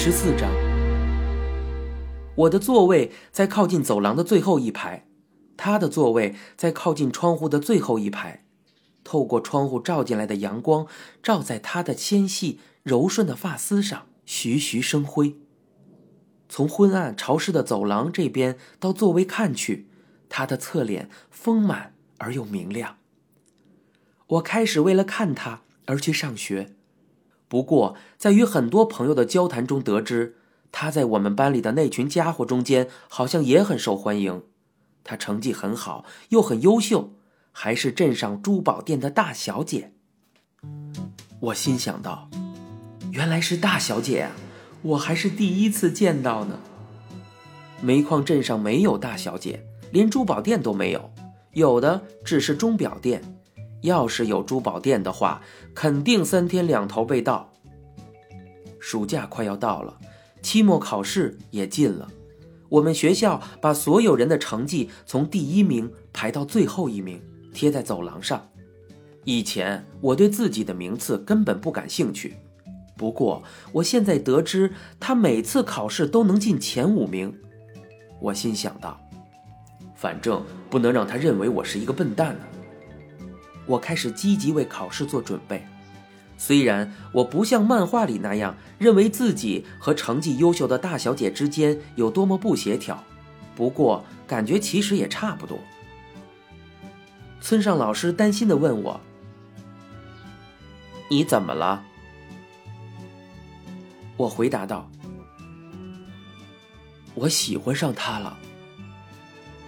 十四章，我的座位在靠近走廊的最后一排，他的座位在靠近窗户的最后一排。透过窗户照进来的阳光，照在他的纤细柔顺的发丝上，徐徐生辉。从昏暗潮湿的走廊这边到座位看去，他的侧脸丰满而又明亮。我开始为了看他而去上学。不过，在与很多朋友的交谈中得知，他在我们班里的那群家伙中间好像也很受欢迎。他成绩很好，又很优秀，还是镇上珠宝店的大小姐。我心想到，原来是大小姐啊，我还是第一次见到呢。煤矿镇上没有大小姐，连珠宝店都没有，有的只是钟表店。要是有珠宝店的话，肯定三天两头被盗。暑假快要到了，期末考试也近了。我们学校把所有人的成绩从第一名排到最后一名，贴在走廊上。以前我对自己的名次根本不感兴趣，不过我现在得知他每次考试都能进前五名，我心想到，反正不能让他认为我是一个笨蛋呢。我开始积极为考试做准备，虽然我不像漫画里那样认为自己和成绩优秀的大小姐之间有多么不协调，不过感觉其实也差不多。村上老师担心的问我：“你怎么了？”我回答道：“我喜欢上他了。”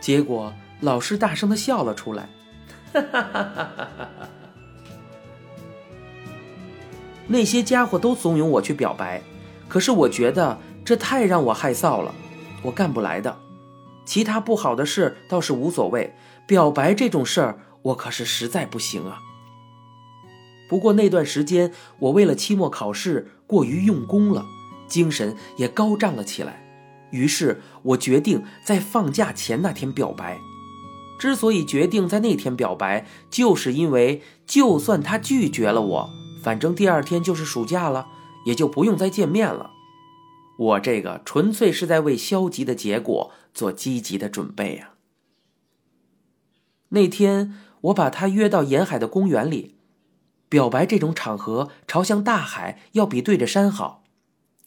结果老师大声的笑了出来。哈哈哈哈哈！哈那些家伙都怂恿我去表白，可是我觉得这太让我害臊了，我干不来的。其他不好的事倒是无所谓，表白这种事儿我可是实在不行啊。不过那段时间我为了期末考试过于用功了，精神也高涨了起来，于是我决定在放假前那天表白。之所以决定在那天表白，就是因为就算他拒绝了我，反正第二天就是暑假了，也就不用再见面了。我这个纯粹是在为消极的结果做积极的准备呀。那天我把他约到沿海的公园里，表白这种场合朝向大海要比对着山好。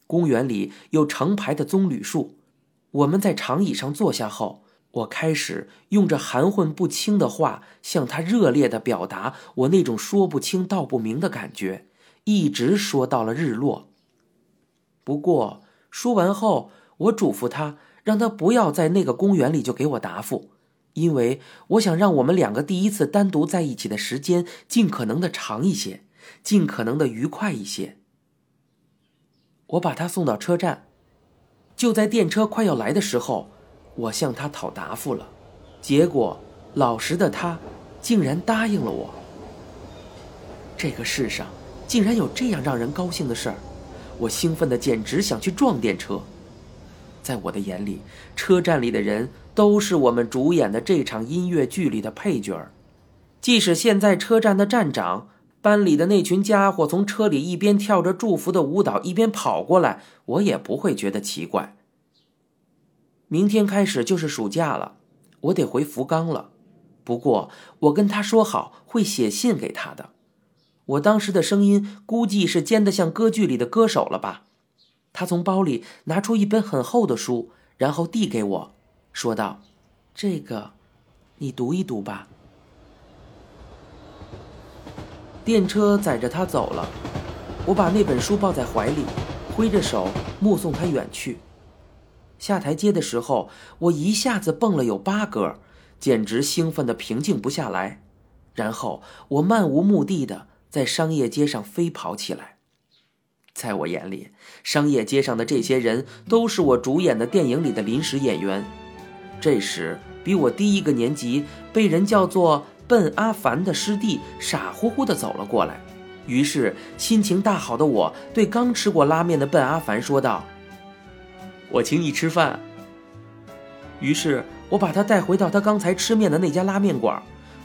公园里有成排的棕榈树，我们在长椅上坐下后。我开始用着含混不清的话向他热烈的表达我那种说不清道不明的感觉，一直说到了日落。不过说完后，我嘱咐他，让他不要在那个公园里就给我答复，因为我想让我们两个第一次单独在一起的时间尽可能的长一些，尽可能的愉快一些。我把他送到车站，就在电车快要来的时候。我向他讨答复了，结果老实的他竟然答应了我。这个世上竟然有这样让人高兴的事儿，我兴奋的简直想去撞电车。在我的眼里，车站里的人都是我们主演的这场音乐剧里的配角儿。即使现在车站的站长班里的那群家伙从车里一边跳着祝福的舞蹈一边跑过来，我也不会觉得奇怪。明天开始就是暑假了，我得回福冈了。不过我跟他说好会写信给他的。我当时的声音估计是尖得像歌剧里的歌手了吧？他从包里拿出一本很厚的书，然后递给我，说道：“这个，你读一读吧。”电车载着他走了，我把那本书抱在怀里，挥着手目送他远去。下台阶的时候，我一下子蹦了有八格，简直兴奋的平静不下来。然后我漫无目的的在商业街上飞跑起来。在我眼里，商业街上的这些人都是我主演的电影里的临时演员。这时，比我低一个年级、被人叫做笨阿凡的师弟傻乎乎的走了过来。于是，心情大好的我对刚吃过拉面的笨阿凡说道。我请你吃饭。于是我把他带回到他刚才吃面的那家拉面馆，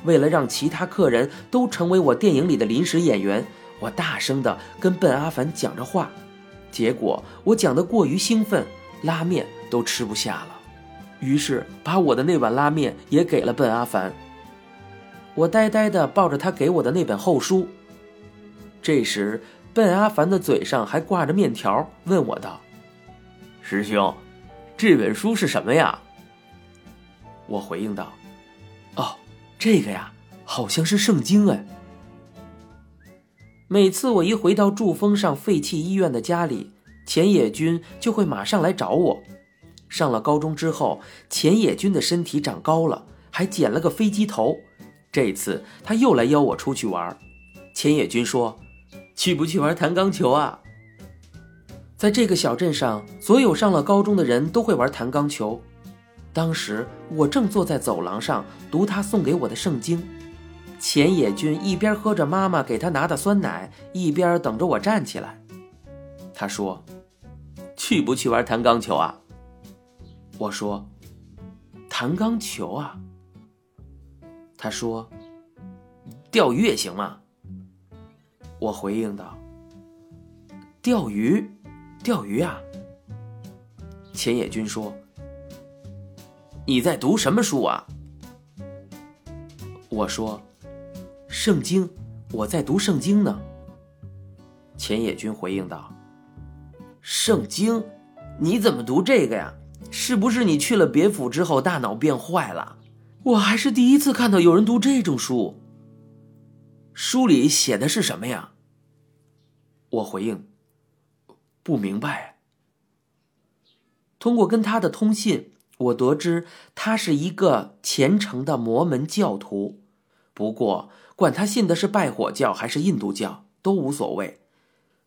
为了让其他客人都成为我电影里的临时演员，我大声的跟笨阿凡讲着话。结果我讲得过于兴奋，拉面都吃不下了，于是把我的那碗拉面也给了笨阿凡。我呆呆地抱着他给我的那本厚书。这时，笨阿凡的嘴上还挂着面条，问我道：“师兄，这本书是什么呀？”我回应道：“哦，这个呀，好像是圣经哎。”每次我一回到筑峰上废弃医院的家里，钱野君就会马上来找我。上了高中之后，钱野君的身体长高了，还剪了个飞机头。这次他又来邀我出去玩。钱野君说：“去不去玩弹钢球啊？”在这个小镇上，所有上了高中的人都会玩弹钢球。当时我正坐在走廊上读他送给我的圣经。浅野君一边喝着妈妈给他拿的酸奶，一边等着我站起来。他说：“去不去玩弹钢球啊？”我说：“弹钢球啊。”他说：“钓鱼也行吗？”我回应道：“钓鱼，钓鱼啊。”钱野君说：“你在读什么书啊？”我说。圣经，我在读圣经呢。钱野君回应道：“圣经，你怎么读这个呀？是不是你去了别府之后大脑变坏了？我还是第一次看到有人读这种书。书里写的是什么呀？”我回应：“不明白。”通过跟他的通信，我得知他是一个虔诚的摩门教徒。不过，管他信的是拜火教还是印度教都无所谓。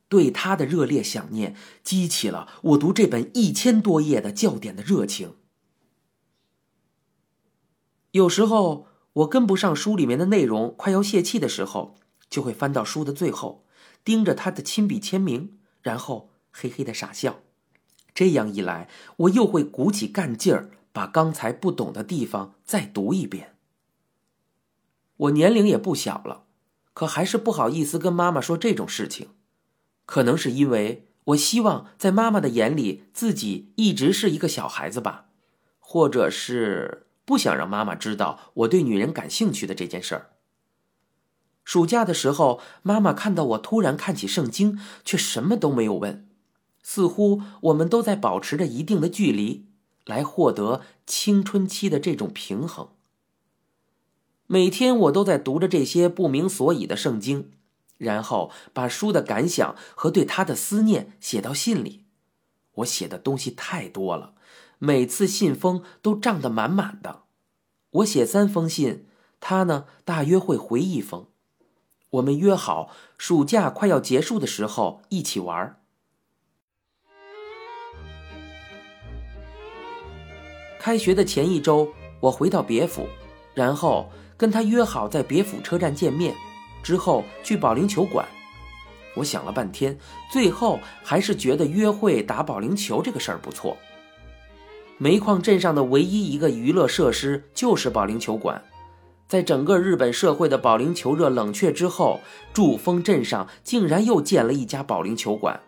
对他的热烈想念，激起了我读这本一千多页的教典的热情。有时候我跟不上书里面的内容，快要泄气的时候，就会翻到书的最后，盯着他的亲笔签名，然后嘿嘿的傻笑。这样一来，我又会鼓起干劲儿，把刚才不懂的地方再读一遍。我年龄也不小了，可还是不好意思跟妈妈说这种事情。可能是因为我希望在妈妈的眼里自己一直是一个小孩子吧，或者是不想让妈妈知道我对女人感兴趣的这件事儿。暑假的时候，妈妈看到我突然看起圣经，却什么都没有问，似乎我们都在保持着一定的距离，来获得青春期的这种平衡。每天我都在读着这些不明所以的圣经，然后把书的感想和对他的思念写到信里。我写的东西太多了，每次信封都胀得满满的。我写三封信，他呢大约会回一封。我们约好暑假快要结束的时候一起玩。开学的前一周，我回到别府，然后。跟他约好在别府车站见面，之后去保龄球馆。我想了半天，最后还是觉得约会打保龄球这个事儿不错。煤矿镇上的唯一一个娱乐设施就是保龄球馆，在整个日本社会的保龄球热冷却之后，筑丰镇上竟然又建了一家保龄球馆。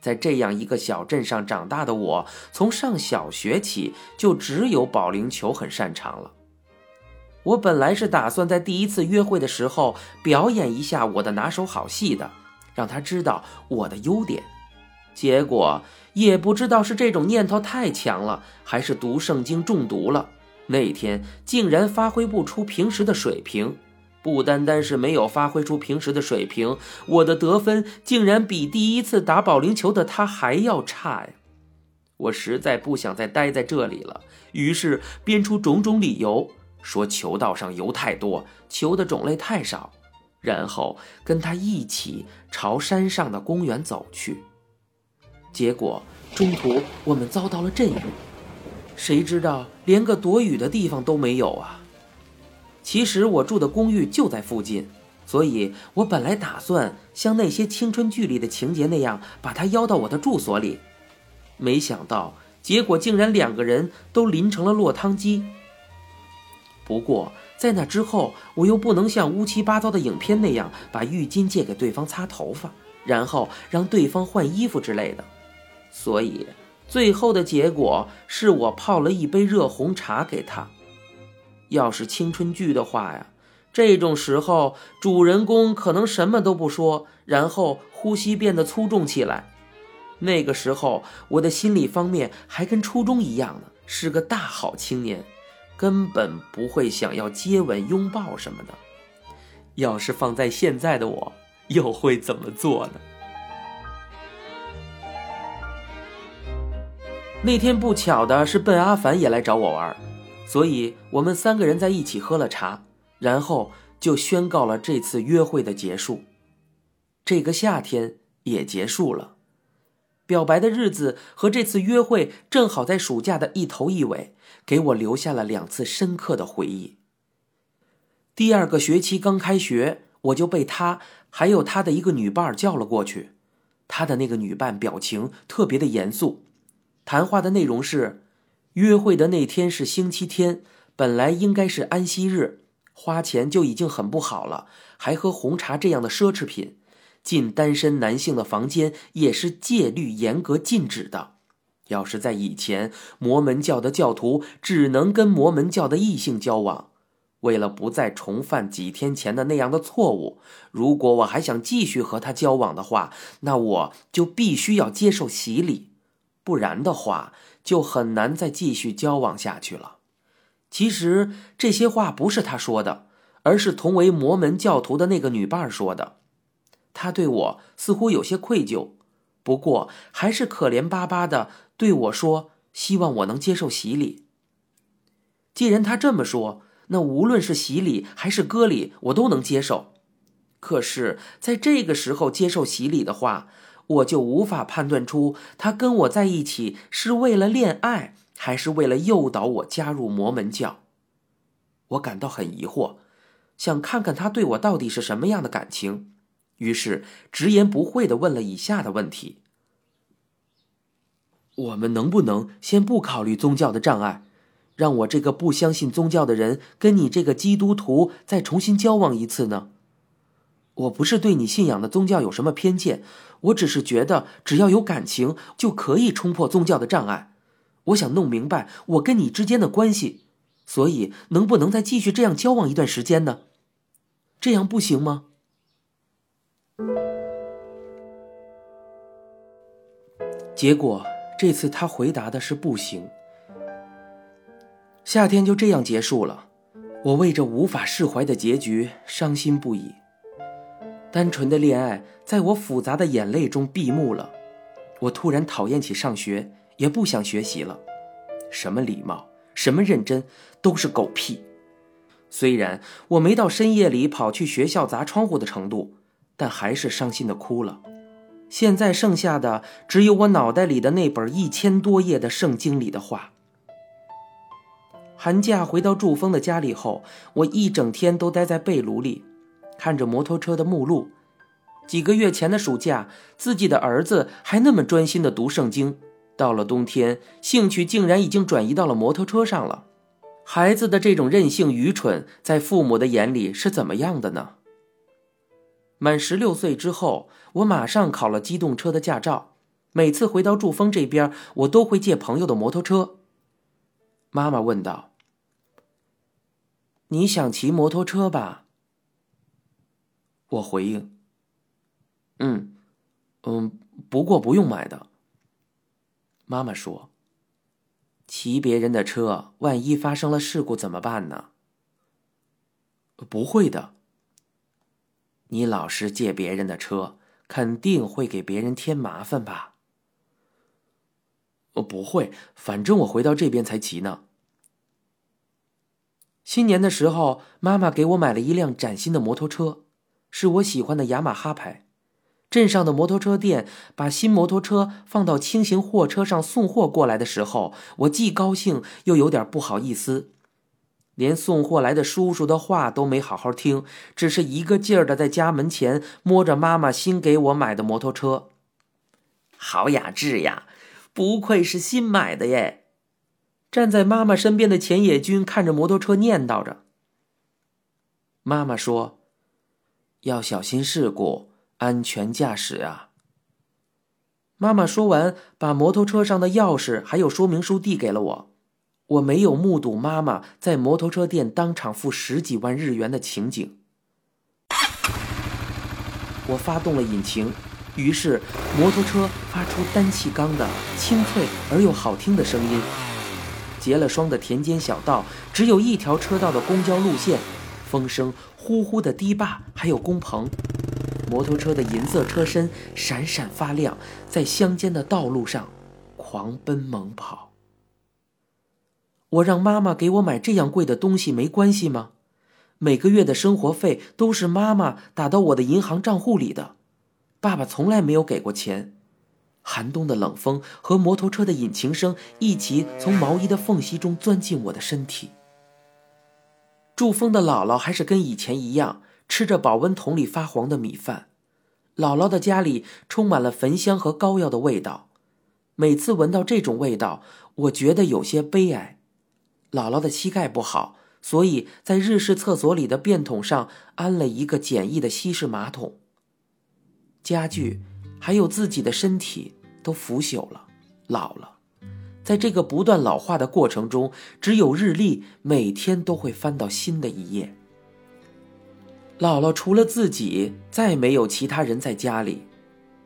在这样一个小镇上长大的我，从上小学起就只有保龄球很擅长了。我本来是打算在第一次约会的时候表演一下我的拿手好戏的，让他知道我的优点。结果也不知道是这种念头太强了，还是读圣经中毒了。那天竟然发挥不出平时的水平，不单单是没有发挥出平时的水平，我的得分竟然比第一次打保龄球的他还要差呀！我实在不想再待在这里了，于是编出种种理由。说球道上油太多，球的种类太少，然后跟他一起朝山上的公园走去。结果中途我们遭到了阵雨，谁知道连个躲雨的地方都没有啊！其实我住的公寓就在附近，所以我本来打算像那些青春剧里的情节那样把他邀到我的住所里，没想到结果竟然两个人都淋成了落汤鸡。不过，在那之后，我又不能像乌七八糟的影片那样把浴巾借给对方擦头发，然后让对方换衣服之类的。所以最后的结果是我泡了一杯热红茶给他。要是青春剧的话呀，这种时候主人公可能什么都不说，然后呼吸变得粗重起来。那个时候我的心理方面还跟初中一样呢，是个大好青年，根本不会想要接吻、拥抱什么的。要是放在现在的我，又会怎么做呢？那天不巧的是，笨阿凡也来找我玩，所以我们三个人在一起喝了茶，然后就宣告了这次约会的结束。这个夏天也结束了。表白的日子和这次约会正好在暑假的一头一尾，给我留下了两次深刻的回忆。第二个学期刚开学，我就被他还有他的一个女伴叫了过去。他的那个女伴表情特别的严肃，谈话的内容是：约会的那天是星期天，本来应该是安息日，花钱就已经很不好了，还喝红茶这样的奢侈品。进单身男性的房间也是戒律严格禁止的。要是在以前，摩门教的教徒只能跟摩门教的异性交往。为了不再重犯几天前的那样的错误，如果我还想继续和他交往的话，那我就必须要接受洗礼，不然的话就很难再继续交往下去了。其实这些话不是他说的，而是同为摩门教徒的那个女伴说的。他对我似乎有些愧疚，不过还是可怜巴巴的对我说：“希望我能接受洗礼。”既然他这么说，那无论是洗礼还是割礼，我都能接受。可是，在这个时候接受洗礼的话，我就无法判断出他跟我在一起是为了恋爱，还是为了诱导我加入魔门教。我感到很疑惑，想看看他对我到底是什么样的感情。于是直言不讳的问了以下的问题：“我们能不能先不考虑宗教的障碍，让我这个不相信宗教的人跟你这个基督徒再重新交往一次呢？我不是对你信仰的宗教有什么偏见，我只是觉得只要有感情就可以冲破宗教的障碍。我想弄明白我跟你之间的关系，所以能不能再继续这样交往一段时间呢？这样不行吗？”结果这次他回答的是不行。夏天就这样结束了，我为这无法释怀的结局伤心不已。单纯的恋爱在我复杂的眼泪中闭幕了。我突然讨厌起上学，也不想学习了。什么礼貌，什么认真，都是狗屁。虽然我没到深夜里跑去学校砸窗户的程度，但还是伤心的哭了。现在剩下的只有我脑袋里的那本一千多页的圣经里的话。寒假回到祝峰的家里后，我一整天都待在被炉里，看着摩托车的目录。几个月前的暑假，自己的儿子还那么专心的读圣经，到了冬天，兴趣竟然已经转移到了摩托车上了。孩子的这种任性愚蠢，在父母的眼里是怎么样的呢？满十六岁之后，我马上考了机动车的驾照。每次回到祝峰这边，我都会借朋友的摩托车。妈妈问道：“你想骑摩托车吧？”我回应：“嗯，嗯，不过不用买的。”妈妈说：“骑别人的车，万一发生了事故怎么办呢？”“不会的。”你老是借别人的车，肯定会给别人添麻烦吧？我不会，反正我回到这边才骑呢。新年的时候，妈妈给我买了一辆崭新的摩托车，是我喜欢的雅马哈牌。镇上的摩托车店把新摩托车放到轻型货车上送货过来的时候，我既高兴又有点不好意思。连送货来的叔叔的话都没好好听，只是一个劲儿的在家门前摸着妈妈新给我买的摩托车，好雅致呀！不愧是新买的耶。站在妈妈身边的钱野君看着摩托车念叨着：“妈妈说，要小心事故，安全驾驶啊。妈妈说完，把摩托车上的钥匙还有说明书递给了我。我没有目睹妈妈在摩托车店当场付十几万日元的情景。我发动了引擎，于是摩托车发出单气缸的清脆而又好听的声音。结了霜的田间小道，只有一条车道的公交路线，风声呼呼的堤坝，还有工棚。摩托车的银色车身闪闪发亮，在乡间的道路上狂奔猛跑。我让妈妈给我买这样贵的东西没关系吗？每个月的生活费都是妈妈打到我的银行账户里的，爸爸从来没有给过钱。寒冬的冷风和摩托车的引擎声一起从毛衣的缝隙中钻进我的身体。祝峰的姥姥还是跟以前一样吃着保温桶里发黄的米饭，姥姥的家里充满了焚香和膏药的味道。每次闻到这种味道，我觉得有些悲哀。姥姥的膝盖不好，所以在日式厕所里的便桶上安了一个简易的西式马桶。家具。还有自己的身体都腐朽了，老了，在这个不断老化的过程中，只有日历每天都会翻到新的一页。姥姥除了自己，再没有其他人在家里，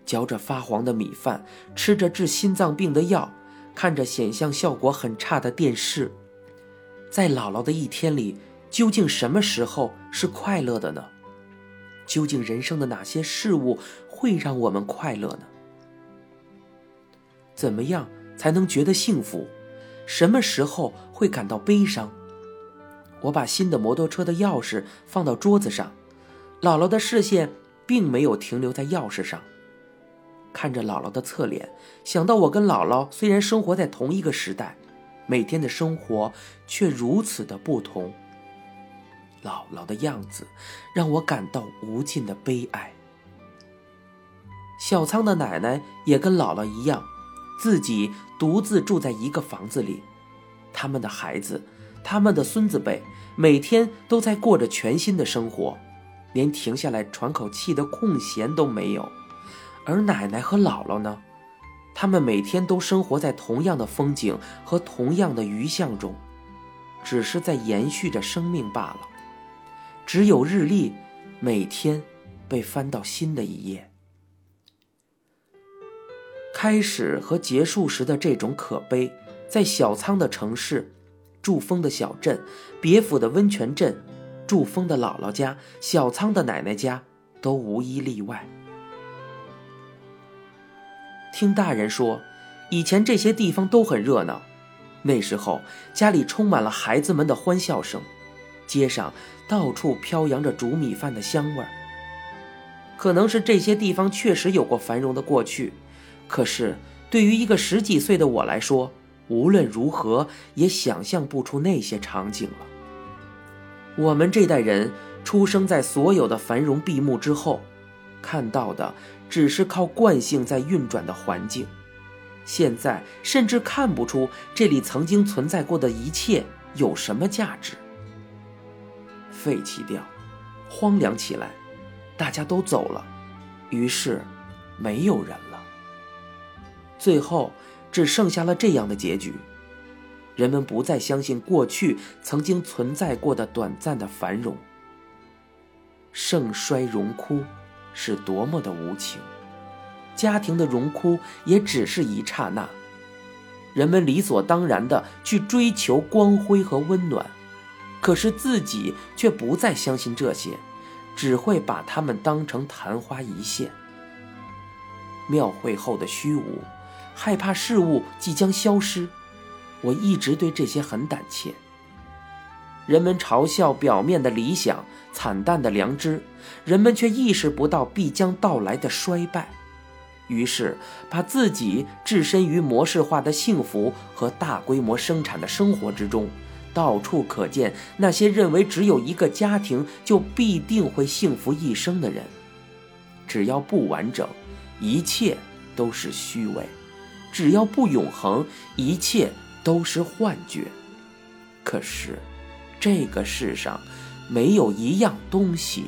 嚼着发黄的米饭，吃着治心脏病的药，看着显像效果很差的电视，在姥姥的一天里，究竟什么时候是快乐的呢？究竟人生的哪些事物？会让我们快乐呢？怎么样才能觉得幸福？什么时候会感到悲伤？我把新的摩托车的钥匙放到桌子上，姥姥的视线并没有停留在钥匙上。看着姥姥的侧脸，想到我跟姥姥虽然生活在同一个时代，每天的生活却如此的不同。姥姥的样子让我感到无尽的悲哀。小仓的奶奶也跟姥姥一样，自己独自住在一个房子里。他们的孩子，他们的孙子辈，每天都在过着全新的生活，连停下来喘口气的空闲都没有。而奶奶和姥姥呢？他们每天都生活在同样的风景和同样的余像中，只是在延续着生命罢了。只有日历，每天被翻到新的一页。开始和结束时的这种可悲，在小仓的城市、祝丰的小镇、别府的温泉镇、祝丰的姥姥家、小仓的奶奶家，都无一例外。听大人说，以前这些地方都很热闹，那时候家里充满了孩子们的欢笑声，街上到处飘扬着煮米饭的香味儿。可能是这些地方确实有过繁荣的过去。可是，对于一个十几岁的我来说，无论如何也想象不出那些场景了。我们这代人出生在所有的繁荣闭幕之后，看到的只是靠惯性在运转的环境，现在甚至看不出这里曾经存在过的一切有什么价值。废弃掉，荒凉起来，大家都走了，于是，没有人了。最后，只剩下了这样的结局：人们不再相信过去曾经存在过的短暂的繁荣。盛衰荣枯，是多么的无情！家庭的荣枯也只是一刹那。人们理所当然的去追求光辉和温暖，可是自己却不再相信这些，只会把它们当成昙花一现。庙会后的虚无。害怕事物即将消失，我一直对这些很胆怯。人们嘲笑表面的理想、惨淡的良知，人们却意识不到必将到来的衰败，于是把自己置身于模式化的幸福和大规模生产的生活之中。到处可见那些认为只有一个家庭就必定会幸福一生的人，只要不完整，一切都是虚伪。只要不永恒一切都是幻觉。可是这个世上没有一样东西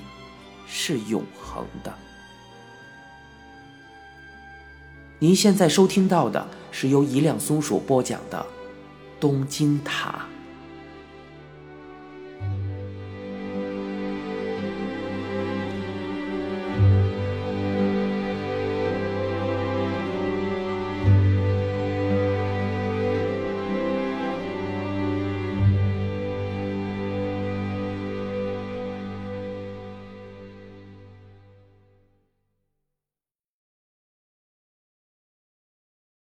是永恒的。您现在收听到的是由一辆松鼠播讲的东京塔。